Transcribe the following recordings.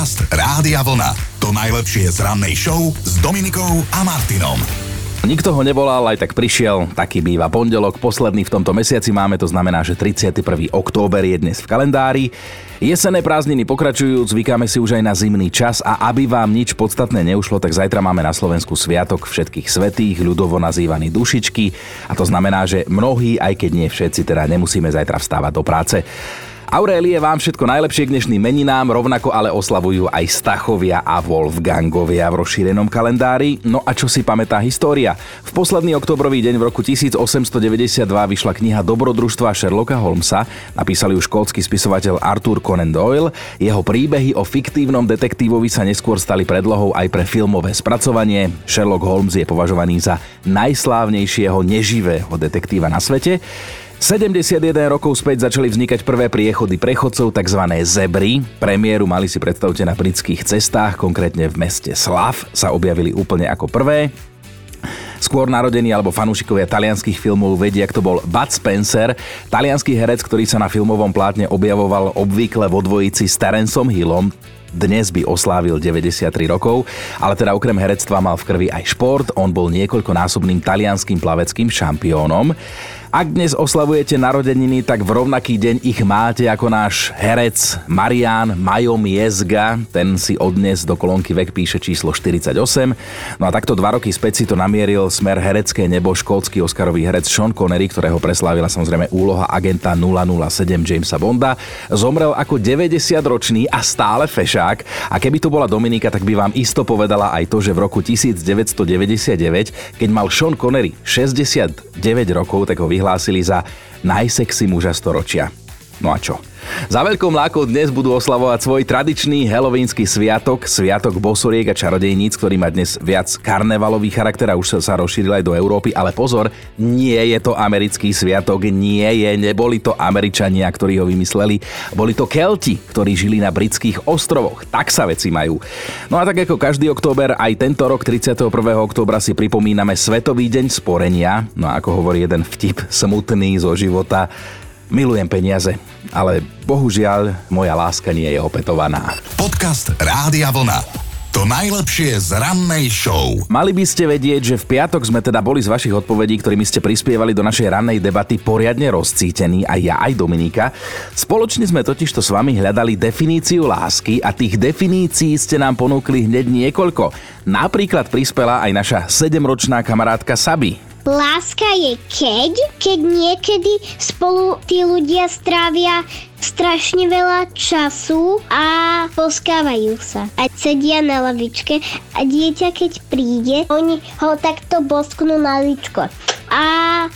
Podcast Rádia Vlna. To najlepšie z rannej show s Dominikou a Martinom. Nikto ho nevolal, aj tak prišiel. Taký býva pondelok, posledný v tomto mesiaci máme, to znamená, že 31. október je dnes v kalendári. Jesené prázdniny pokračujú, zvykáme si už aj na zimný čas a aby vám nič podstatné neušlo, tak zajtra máme na Slovensku sviatok všetkých svetých, ľudovo nazývaný dušičky a to znamená, že mnohí, aj keď nie všetci, teda nemusíme zajtra vstávať do práce. Aurélie vám všetko najlepšie k dnešným meninám, rovnako ale oslavujú aj Stachovia a Wolfgangovia v rozšírenom kalendári. No a čo si pamätá história? V posledný oktobrový deň v roku 1892 vyšla kniha Dobrodružstva Sherlocka Holmesa. Napísali ju škótsky spisovateľ Arthur Conan Doyle. Jeho príbehy o fiktívnom detektívovi sa neskôr stali predlohou aj pre filmové spracovanie. Sherlock Holmes je považovaný za najslávnejšieho neživého detektíva na svete. 71 rokov späť začali vznikať prvé priechody prechodcov, tzv. zebry. Premiéru mali si predstavte na britských cestách, konkrétne v meste Slav sa objavili úplne ako prvé. Skôr narodení alebo fanúšikovia talianských filmov vedia, kto bol Bud Spencer, talianský herec, ktorý sa na filmovom plátne objavoval obvykle vo dvojici s Terencom Hillom, dnes by oslávil 93 rokov, ale teda okrem herectva mal v krvi aj šport, on bol niekoľkonásobným talianským plaveckým šampiónom. Ak dnes oslavujete narodeniny, tak v rovnaký deň ich máte ako náš herec Marian Majom Jezga. Ten si odnes do kolónky vek píše číslo 48. No a takto dva roky späť si to namieril smer herecké nebo škótsky Oscarový herec Sean Connery, ktorého preslávila samozrejme úloha agenta 007 Jamesa Bonda. Zomrel ako 90-ročný a stále fešák. A keby tu bola Dominika, tak by vám isto povedala aj to, že v roku 1999, keď mal Sean Connery 69 rokov, tak ho vyhlásili za najsexy muža storočia. No a čo? Za veľkou mlákou dnes budú oslavovať svoj tradičný helovínsky sviatok, sviatok bosoriek a čarodejníc, ktorý má dnes viac karnevalový charakter a už sa rozšíril aj do Európy, ale pozor, nie je to americký sviatok, nie je, neboli to Američania, ktorí ho vymysleli, boli to Kelti, ktorí žili na britských ostrovoch. Tak sa veci majú. No a tak ako každý október, aj tento rok 31. októbra si pripomíname Svetový deň sporenia, no a ako hovorí jeden vtip smutný zo života, Milujem peniaze, ale bohužiaľ moja láska nie je opetovaná. Podcast Rádia Vlna. To najlepšie z rannej show. Mali by ste vedieť, že v piatok sme teda boli z vašich odpovedí, ktorými ste prispievali do našej rannej debaty poriadne rozcítení, aj ja, aj Dominika. Spoločne sme totižto s vami hľadali definíciu lásky a tých definícií ste nám ponúkli hneď niekoľko. Napríklad prispela aj naša 7-ročná kamarátka Sabi. Láska je keď, keď niekedy spolu tí ľudia strávia strašne veľa času a poskávajú sa. A sedia na lavičke a dieťa keď príde, oni ho takto bosknú na ličko a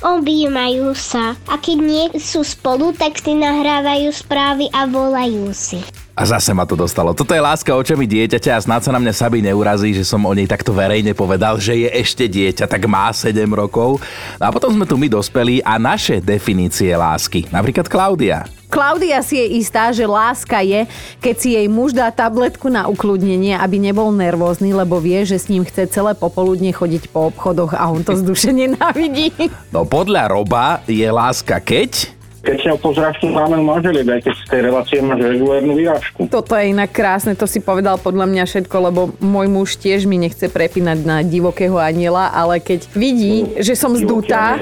objímajú sa. A keď nie sú spolu, tak si nahrávajú správy a volajú si. A zase ma to dostalo. Toto je láska očami dieťaťa a snad sa na mňa Sabi neurazí, že som o nej takto verejne povedal, že je ešte dieťa, tak má 7 rokov. A potom sme tu my dospeli a naše definície lásky. Napríklad Klaudia. Klaudia si je istá, že láska je, keď si jej muž dá tabletku na ukludnenie, aby nebol nervózny, lebo vie, že s ním chce celé popoludne chodiť po obchodoch a on to zdušene nenávidí. No podľa Roba je láska keď keď sa pozráš tú známenú manželiek, aj keď z tej relácie máš regulárnu výražku. Toto je inak krásne, to si povedal podľa mňa všetko, lebo môj muž tiež mi nechce prepínať na divokého aniela, ale keď vidí, no, že som zdutá,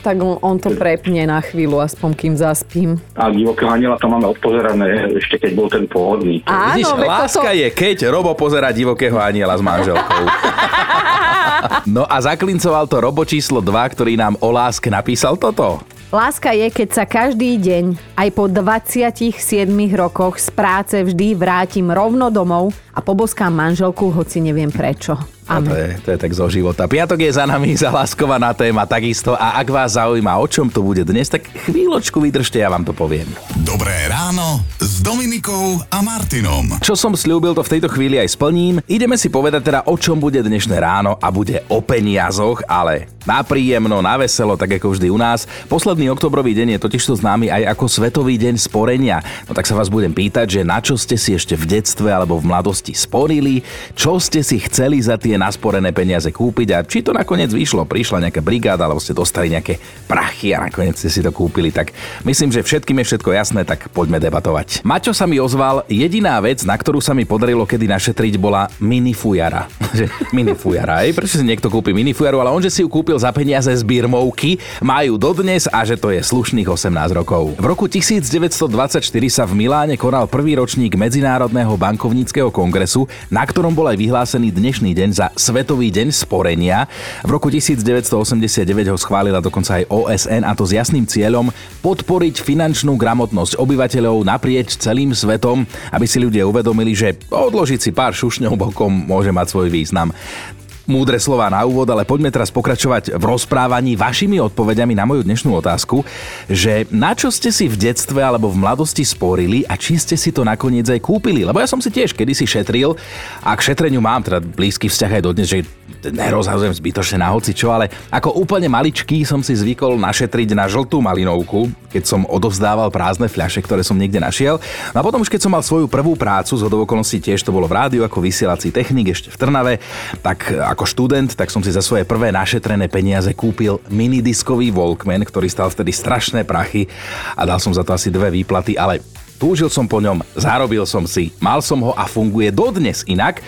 tak on, on to prepne na chvíľu, aspoň kým zaspím. A divokého aniela to máme odpozerané, ešte keď bol ten pôvodný. Áno, Vidíš, láska to... je, keď Robo pozera divokého aniela s manželkou. no a zaklincoval to Robo číslo 2, ktorý nám o láske napísal toto. Láska je, keď sa každý deň, aj po 27 rokoch z práce vždy vrátim rovno domov a poboskám manželku, hoci neviem prečo. To je, to je tak zo života. Piatok je za nami zaláskovaná téma takisto a ak vás zaujíma, o čom to bude dnes, tak chvíľočku vydržte, ja vám to poviem. Dobré ráno s Dominikou a Martinom. Čo som slúbil, to v tejto chvíli aj splním. Ideme si povedať teda, o čom bude dnešné ráno a bude o peniazoch, ale na príjemno, na veselo, tak ako vždy u nás. Posledný oktobrový deň je totiž to známy aj ako Svetový deň sporenia. No tak sa vás budem pýtať, že na čo ste si ešte v detstve alebo v mladosti sporili, čo ste si chceli za tie nasporené peniaze kúpiť a či to nakoniec vyšlo, prišla nejaká brigáda alebo ste dostali nejaké prachy a nakoniec ste si to kúpili. Tak myslím, že všetkým je všetko jasné, tak poďme debatovať. Maťo sa mi ozval, jediná vec, na ktorú sa mi podarilo kedy našetriť, bola minifujara. minifujara, aj? Prečo si niekto kúpi minifujaru, ale on, že si ju kúpil za peniaze z birmovky, majú dodnes a že to je slušných 18 rokov. V roku 1924 sa v Miláne konal prvý ročník Medzinárodného bankovníckého kongresu, na ktorom bol aj vyhlásený dnešný deň za Svetový deň sporenia. V roku 1989 ho schválila dokonca aj OSN a to s jasným cieľom podporiť finančnú gramotnosť obyvateľov naprieč celým svetom, aby si ľudia uvedomili, že odložiť si pár šušňov bokom môže mať svoj význam múdre slova na úvod, ale poďme teraz pokračovať v rozprávaní vašimi odpovediami na moju dnešnú otázku, že na čo ste si v detstve alebo v mladosti sporili a či ste si to nakoniec aj kúpili. Lebo ja som si tiež kedysi šetril a k šetreniu mám teda blízky vzťah aj dodnes, že nerozhazujem zbytočne na hoci čo, ale ako úplne maličký som si zvykol našetriť na žltú malinovku, keď som odovzdával prázdne fľaše, ktoré som niekde našiel. No a potom už keď som mal svoju prvú prácu, z okolností tiež to bolo v rádiu ako vysielací technik ešte v Trnave, tak ako študent, tak som si za svoje prvé našetrené peniaze kúpil minidiskový Walkman, ktorý stal vtedy strašné prachy a dal som za to asi dve výplaty, ale Túžil som po ňom, zarobil som si, mal som ho a funguje dodnes inak.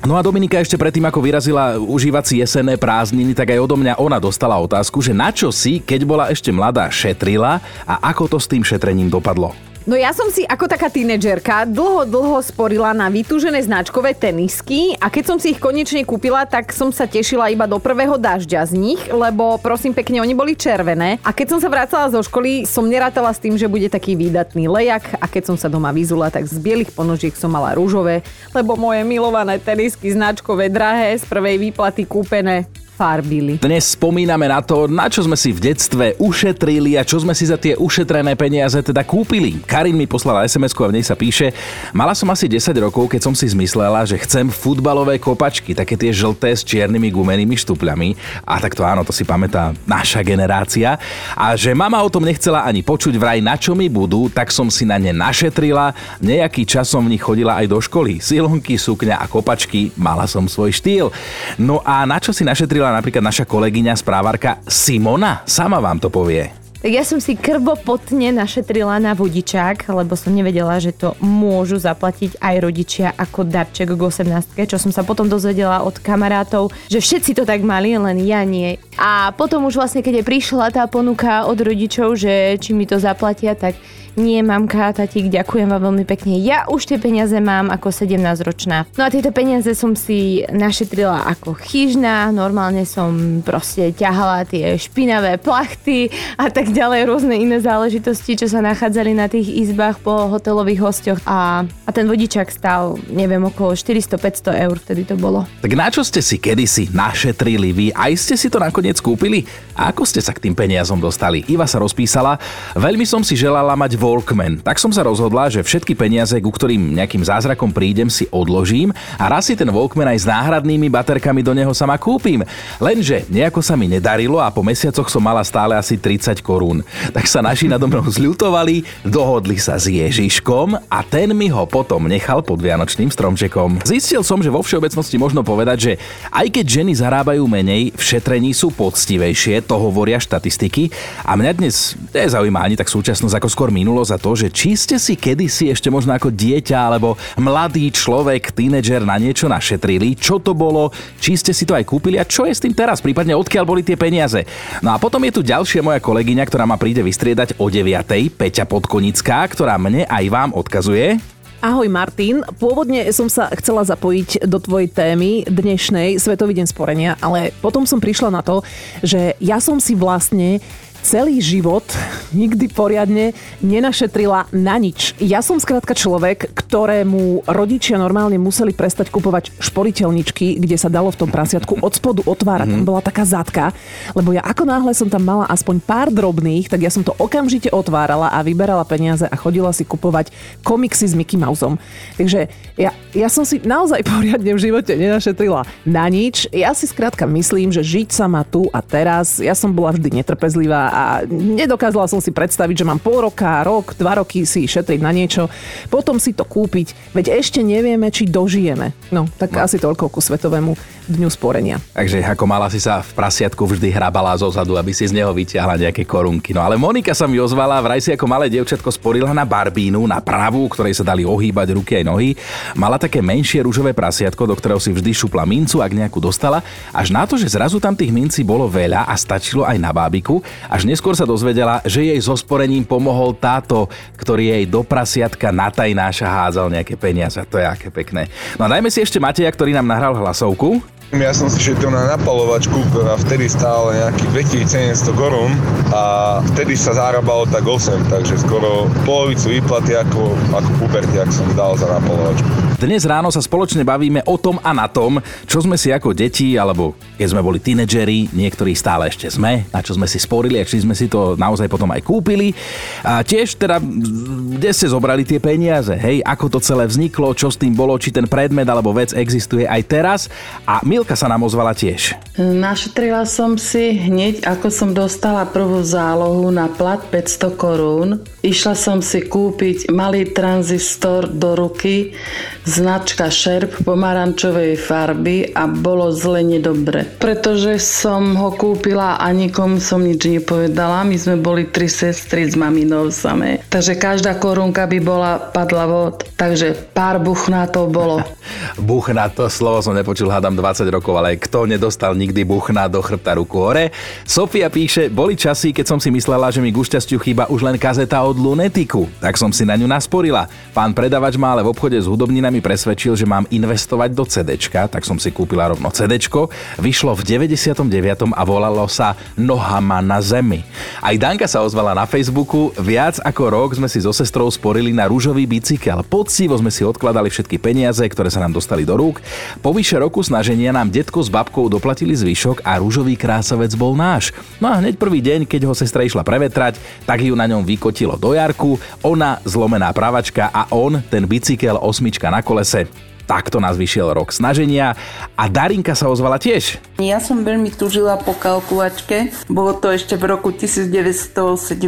No a Dominika ešte predtým, ako vyrazila užívať si jesenné prázdniny, tak aj odo mňa ona dostala otázku, že na čo si, keď bola ešte mladá, šetrila a ako to s tým šetrením dopadlo. No ja som si ako taká tínedžerka dlho, dlho sporila na vytúžené značkové tenisky a keď som si ich konečne kúpila, tak som sa tešila iba do prvého dažďa z nich, lebo prosím pekne, oni boli červené. A keď som sa vracala zo školy, som nerátala s tým, že bude taký výdatný lejak a keď som sa doma vyzula, tak z bielých ponožiek som mala rúžové, lebo moje milované tenisky značkové drahé z prvej výplaty kúpené farbili. Dnes spomíname na to, na čo sme si v detstve ušetrili a čo sme si za tie ušetrené peniaze teda kúpili. Karin mi poslala sms a v nej sa píše, mala som asi 10 rokov, keď som si zmyslela, že chcem futbalové kopačky, také tie žlté s čiernymi gumenými štupľami. A tak to áno, to si pamätá naša generácia. A že mama o tom nechcela ani počuť vraj na čo mi budú, tak som si na ne našetrila. Nejaký čas som v nich chodila aj do školy. Silonky, sukňa a kopačky, mala som svoj štýl. No a na čo si našetrila napríklad naša kolegyňa správarka Simona. Sama vám to povie. Tak ja som si krvopotne našetrila na vodičák, lebo som nevedela, že to môžu zaplatiť aj rodičia ako darček k 18, čo som sa potom dozvedela od kamarátov, že všetci to tak mali, len ja nie. A potom už vlastne, keď je prišla tá ponuka od rodičov, že či mi to zaplatia, tak nie, mamka, tatík, ďakujem vám veľmi pekne. Ja už tie peniaze mám ako 17-ročná. No a tieto peniaze som si našetrila ako chyžná, normálne som proste ťahala tie špinavé plachty a tak ďalej, rôzne iné záležitosti, čo sa nachádzali na tých izbách po hotelových hostoch a, a ten vodičak stal, neviem, okolo 400-500 eur vtedy to bolo. Tak na čo ste si kedysi našetrili vy? Aj ste si to nakoniec kúpili? A ako ste sa k tým peniazom dostali? Iva sa rozpísala, veľmi som si želala mať Walkman. Tak som sa rozhodla, že všetky peniaze, ku ktorým nejakým zázrakom prídem, si odložím a raz si ten Walkman aj s náhradnými baterkami do neho sama kúpim. Lenže nejako sa mi nedarilo a po mesiacoch som mala stále asi 30 korún. Tak sa naši nado mnou zľutovali, dohodli sa s Ježiškom a ten mi ho potom nechal pod Vianočným stromčekom. Zistil som, že vo všeobecnosti možno povedať, že aj keď ženy zarábajú menej, v šetrení sú poctivejšie, to hovoria štatistiky a mňa dnes nezaujíma ani tak súčasnosť ako skôr minulo za to, že či ste si kedysi ešte možno ako dieťa alebo mladý človek, tínedžer na niečo našetrili, čo to bolo, či ste si to aj kúpili a čo je s tým teraz, prípadne odkiaľ boli tie peniaze. No a potom je tu ďalšia moja kolegyňa, ktorá ma príde vystriedať o 9. Peťa Podkonická, ktorá mne aj vám odkazuje. Ahoj Martin, pôvodne som sa chcela zapojiť do tvojej témy dnešnej Svetový deň sporenia, ale potom som prišla na to, že ja som si vlastne celý život nikdy poriadne nenašetrila na nič. Ja som skrátka človek, ktorému rodičia normálne museli prestať kupovať šporiteľničky, kde sa dalo v tom prasiatku od spodu otvárať. Mm-hmm. Tam bola taká zadka, lebo ja ako náhle som tam mala aspoň pár drobných, tak ja som to okamžite otvárala a vyberala peniaze a chodila si kupovať komiksy s Mickey Mouseom. Takže ja, ja som si naozaj poriadne v živote nenašetrila na nič. Ja si skrátka myslím, že žiť sa ma tu a teraz, ja som bola vždy netrpezlivá a nedokázala som si predstaviť, že mám pol roka, rok, dva roky si šetriť na niečo, potom si to kúpiť, veď ešte nevieme, či dožijeme. No, tak no. asi toľko ku Svetovému dňu sporenia. Takže ako mala si sa v prasiatku vždy hrabala zo zadu, aby si z neho vyťahla nejaké korunky. No ale Monika sa mi ozvala, vraj si ako malé dievčatko sporila na barbínu, na pravú, ktorej sa dali ohýbať ruky aj nohy. Mala také menšie rúžové prasiatko, do ktorého si vždy šupla mincu, ak nejakú dostala, až na to, že zrazu tam tých mincí bolo veľa a stačilo aj na bábiku, až neskôr sa dozvedela, že jej so sporením pomohol táto, ktorý jej do prasiatka na tajnáša hádzal nejaké peniaze. To je aké pekné. No a dajme si ešte Mateja, ktorý nám nahral hlasovku. Ja som si šetril na napalovačku, ktorá vtedy stála nejakých 2700 korún a vtedy sa zarábalo tak 8, takže skoro polovicu výplaty ako, ako pubertiak som dal za napalovačku. Dnes ráno sa spoločne bavíme o tom a na tom, čo sme si ako deti, alebo keď sme boli tínedžeri, niektorí stále ešte sme, na čo sme si sporili a či sme si to naozaj potom aj kúpili. A tiež teda, kde ste zobrali tie peniaze, hej, ako to celé vzniklo, čo s tým bolo, či ten predmet alebo vec existuje aj teraz. A Milka sa nám ozvala tiež. Našetrila som si hneď, ako som dostala prvú zálohu na plat 500 korún. Išla som si kúpiť malý tranzistor do ruky značka Sherp pomarančovej farby a bolo zle nedobre. Pretože som ho kúpila a nikomu som nič nepovedala. My sme boli tri sestry s maminou samé. Takže každá korunka by bola padla vod. Takže pár buchnátov bolo. buchnát, to slovo som nepočul, hádam 20 rokov, ale kto nedostal nikdy buchná do chrbta ruku hore? Sofia píše, boli časy, keď som si myslela, že mi k šťastiu chýba už len kazeta od Lunetiku. Tak som si na ňu nasporila. Pán predavač má ale v obchode s hudobninami presvedčil, že mám investovať do CD, tak som si kúpila rovno CD. Vyšlo v 99. a volalo sa Nohama na zemi. Aj Danka sa ozvala na Facebooku. Viac ako rok sme si so sestrou sporili na rúžový bicykel. Poctivo sme si odkladali všetky peniaze, ktoré sa nám dostali do rúk. Po vyše roku snaženia nám detko s babkou doplatili zvyšok a rúžový krásavec bol náš. No a hneď prvý deň, keď ho sestra išla prevetrať, tak ju na ňom vykotilo do jarku, ona zlomená pravačka a on, ten bicykel osmička na kolese. Takto nás vyšiel rok snaženia a Darinka sa ozvala tiež. Ja som veľmi tužila po kalkulačke. Bolo to ešte v roku 1977.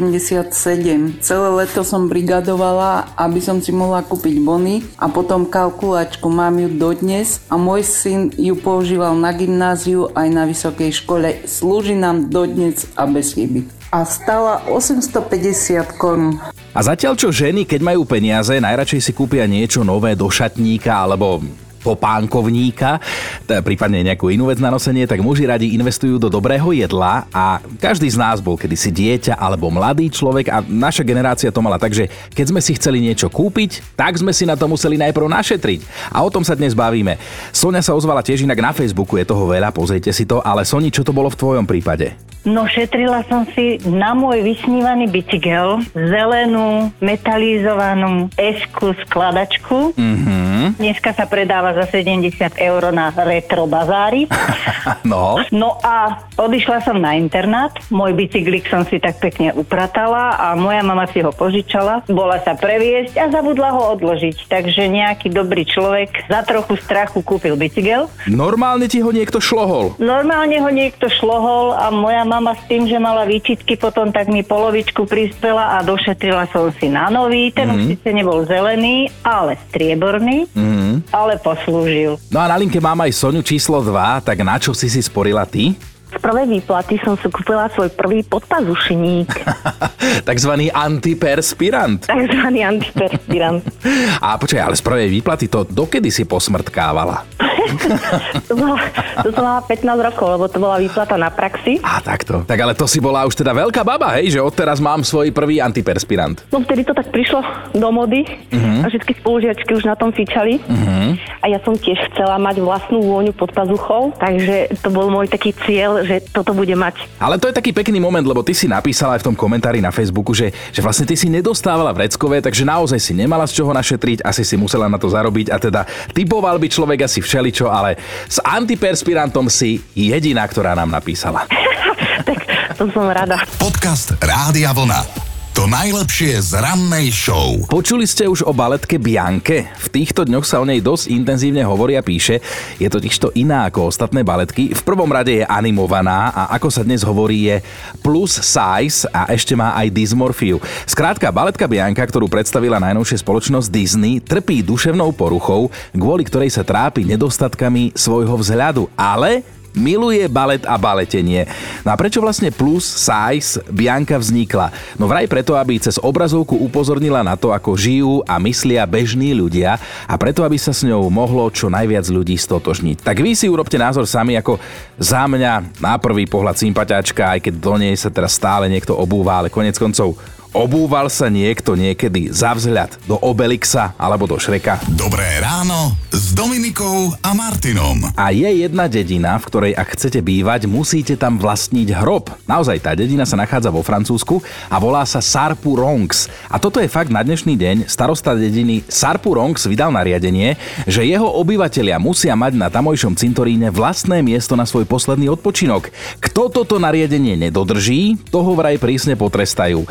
Celé leto som brigadovala, aby som si mohla kúpiť bony a potom kalkulačku. Mám ju dodnes a môj syn ju používal na gymnáziu aj na vysokej škole. Slúži nám dodnes a bez chyby a stala 850 korún. A zatiaľ čo ženy, keď majú peniaze, najradšej si kúpia niečo nové do šatníka alebo popánkovníka, prípadne nejakú inú vec na nosenie, tak muži radi investujú do dobrého jedla a každý z nás bol kedysi dieťa alebo mladý človek a naša generácia to mala tak, že keď sme si chceli niečo kúpiť, tak sme si na to museli najprv našetriť. A o tom sa dnes bavíme. Sonia sa ozvala tiež inak na Facebooku, je toho veľa, pozrite si to, ale Soni, čo to bolo v tvojom prípade? No šetrila som si na môj vysnívaný bicykel zelenú metalizovanú esku skladačku. Mm-hmm. Dneska sa predáva za 70 eur na retro bazári. no. No a odišla som na internát. Môj bicyklik som si tak pekne upratala a moja mama si ho požičala. Bola sa previesť a zabudla ho odložiť. Takže nejaký dobrý človek za trochu strachu kúpil bicykel. Normálne ti ho niekto šlohol? Normálne ho niekto šlohol a moja mama s tým, že mala výčitky potom, tak mi polovičku prispela a došetrila som si na nový. Ten mm-hmm. už síce nebol zelený, ale strieborný, mm-hmm. ale poslúžil. No a na linke mám aj Soniu číslo 2, tak na čo si si sporila ty? Z prvej výplaty som si kúpila svoj prvý podpazušník. Takzvaný antiperspirant. Takzvaný antiperspirant. A počkaj, ale z prvej výplaty to dokedy si posmrtkávala? to, bola, to som mala 15 rokov, lebo to bola výplata na praxi. A takto. Tak ale to si bola už teda veľká baba, hej, že odteraz mám svoj prvý antiperspirant. No vtedy to tak prišlo do mody uh-huh. a všetky spolužiačky už na tom fičali. Uh-huh. A ja som tiež chcela mať vlastnú vôňu pod pazuchou, takže to bol môj taký cieľ, že toto bude mať. Ale to je taký pekný moment, lebo ty si napísala aj v tom komentári na Facebooku, že, že vlastne ty si nedostávala vreckové, takže naozaj si nemala z čoho našetriť, asi si musela na to zarobiť a teda typoval by človek asi všeličo, ale s antiperspirantom si jediná, ktorá nám napísala. tak to som rada. Podcast Rádia Vlna. To najlepšie z rannej show. Počuli ste už o baletke Bianke? V týchto dňoch sa o nej dosť intenzívne hovorí a píše. Je totiž to iná ako ostatné baletky. V prvom rade je animovaná a ako sa dnes hovorí je plus size a ešte má aj dysmorfiu. Skrátka, baletka Bianka, ktorú predstavila najnovšia spoločnosť Disney, trpí duševnou poruchou, kvôli ktorej sa trápi nedostatkami svojho vzhľadu. Ale miluje balet a baletenie. No a prečo vlastne plus size Bianka vznikla? No vraj preto, aby cez obrazovku upozornila na to, ako žijú a myslia bežní ľudia a preto, aby sa s ňou mohlo čo najviac ľudí stotožniť. Tak vy si urobte názor sami, ako za mňa na prvý pohľad sympatiačka, aj keď do nej sa teraz stále niekto obúva, ale konec koncov Obúval sa niekto niekedy za vzhľad do Obelixa alebo do Šreka? Dobré ráno s Dominikou a Martinom. A je jedna dedina, v ktorej ak chcete bývať, musíte tam vlastniť hrob. Naozaj, tá dedina sa nachádza vo Francúzsku a volá sa Sarpu Rongs. A toto je fakt na dnešný deň. Starosta dediny Sarpu Rongs vydal nariadenie, že jeho obyvatelia musia mať na tamojšom cintoríne vlastné miesto na svoj posledný odpočinok. Kto toto nariadenie nedodrží, toho vraj prísne potrestajú.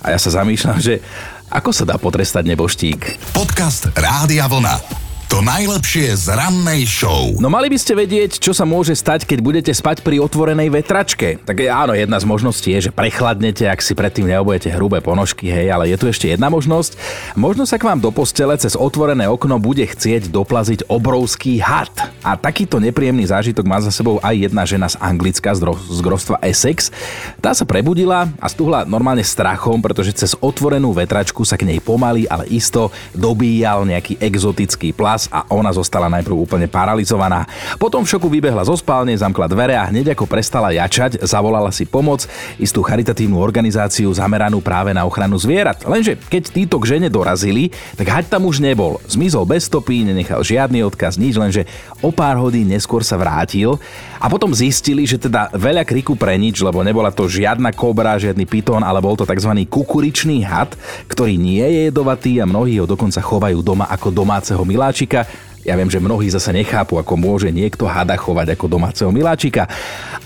A ja sa zamýšľam, že ako sa dá potrestať neboštík? Podcast Rádia Vlna. To najlepšie z rannej show. No mali by ste vedieť, čo sa môže stať, keď budete spať pri otvorenej vetračke. Tak áno, jedna z možností je, že prechladnete, ak si predtým neobujete hrubé ponožky, hej, ale je tu ešte jedna možnosť. Možno sa k vám do postele cez otvorené okno bude chcieť doplaziť obrovský had. A takýto nepríjemný zážitok má za sebou aj jedna žena z Anglicka, z, gro- z grostva Essex. Tá sa prebudila a stuhla normálne strachom, pretože cez otvorenú vetračku sa k nej pomaly, ale isto dobíjal nejaký exotický plas a ona zostala najprv úplne paralizovaná. Potom v šoku vybehla zo spálne, zamkla dvere a hneď ako prestala jačať, zavolala si pomoc, istú charitatívnu organizáciu zameranú práve na ochranu zvierat. Lenže keď títo k žene dorazili, tak haď tam už nebol. Zmizol bez stopy, nenechal žiadny odkaz, nič, lenže o pár hodín neskôr sa vrátil a potom zistili, že teda veľa kriku pre nič, lebo nebola to žiadna kobra, žiadny pitón, ale bol to tzv. kukuričný had, ktorý nie je jedovatý a mnohí ho dokonca chovajú doma ako domáceho miláčika música Ja viem, že mnohí zase nechápu, ako môže niekto hada chovať ako domáceho miláčika.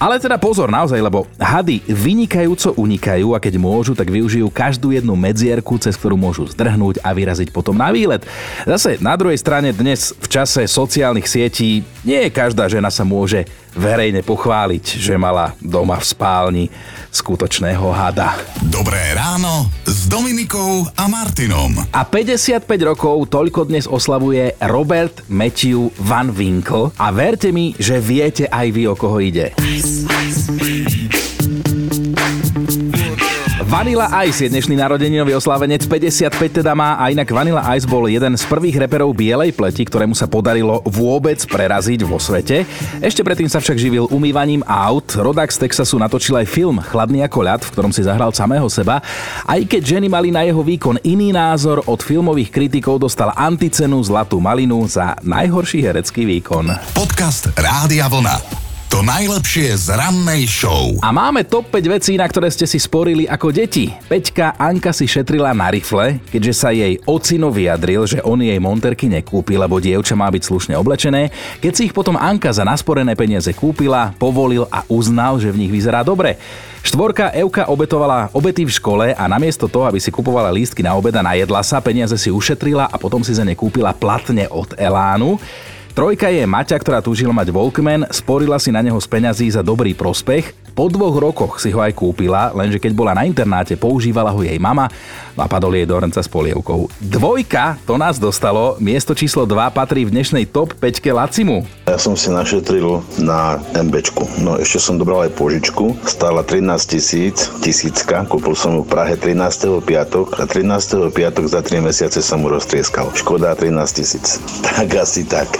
Ale teda pozor naozaj, lebo hady vynikajúco unikajú a keď môžu, tak využijú každú jednu medzierku, cez ktorú môžu zdrhnúť a vyraziť potom na výlet. Zase na druhej strane dnes v čase sociálnych sietí nie každá žena sa môže verejne pochváliť, že mala doma v spálni skutočného hada. Dobré ráno s Dominikou a Martinom. A 55 rokov toľko dnes oslavuje Robert Matthew Van Winkle a verte mi, že viete aj vy, o koho ide. Ice, ice, Vanilla Ice je dnešný narodeninový oslávenec, 55 teda má a inak Vanilla Ice bol jeden z prvých reperov bielej pleti, ktorému sa podarilo vôbec preraziť vo svete. Ešte predtým sa však živil umývaním aut. Rodák z Texasu natočil aj film Chladný ako ľad, v ktorom si zahral samého seba. Aj keď ženy mali na jeho výkon iný názor, od filmových kritikov dostal anticenu Zlatú malinu za najhorší herecký výkon. Podcast Rádia Vlna. To najlepšie z rannej show. A máme top 5 vecí, na ktoré ste si sporili ako deti. Peťka Anka si šetrila na rifle, keďže sa jej ocino vyjadril, že on jej monterky nekúpi, lebo dievča má byť slušne oblečené. Keď si ich potom Anka za nasporené peniaze kúpila, povolil a uznal, že v nich vyzerá dobre. Štvorka Euka obetovala obety v škole a namiesto toho, aby si kupovala lístky na obeda, najedla sa, peniaze si ušetrila a potom si za ne kúpila platne od Elánu. Trojka je Maťa, ktorá túžila mať Walkman, sporila si na neho z peňazí za dobrý prospech. Po dvoch rokoch si ho aj kúpila, lenže keď bola na internáte, používala ho jej mama napadol jej do hrnca s polievkou. Dvojka, to nás dostalo, miesto číslo 2 patrí v dnešnej top 5 Lacimu. Ja som si našetril na MBčku, no ešte som dobral aj požičku, stála 13 tisíc, tisícka, kúpil som ju v Prahe 13. piatok a 13. piatok za 3 mesiace som mu roztrieskal. Škoda 13 tisíc. Tak asi tak.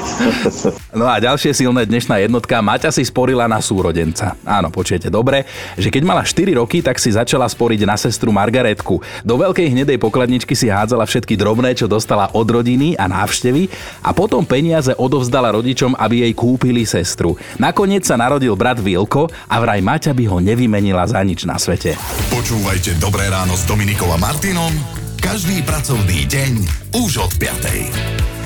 No a ďalšie silné dnešná jednotka, Maťa si sporila na súrodenca. Áno, počujete dobre, že keď mala 4 roky, tak si začala sporiť na sestru Margaretku. Do veľkej hnedej pokladničky si hádzala všetky drobné, čo dostala od rodiny a návštevy a potom peniaze odovzdala rodičom, aby jej kúpili sestru. Nakoniec sa narodil brat Vilko a vraj Maťa by ho nevymenila za nič na svete. Počúvajte Dobré ráno s Dominikom a Martinom každý pracovný deň už od 5.